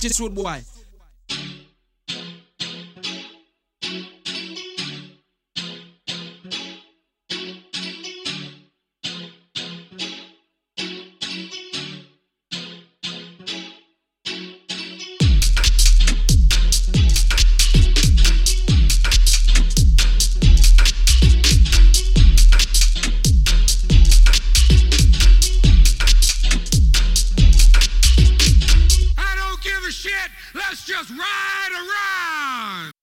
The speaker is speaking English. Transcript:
This road boy. right around.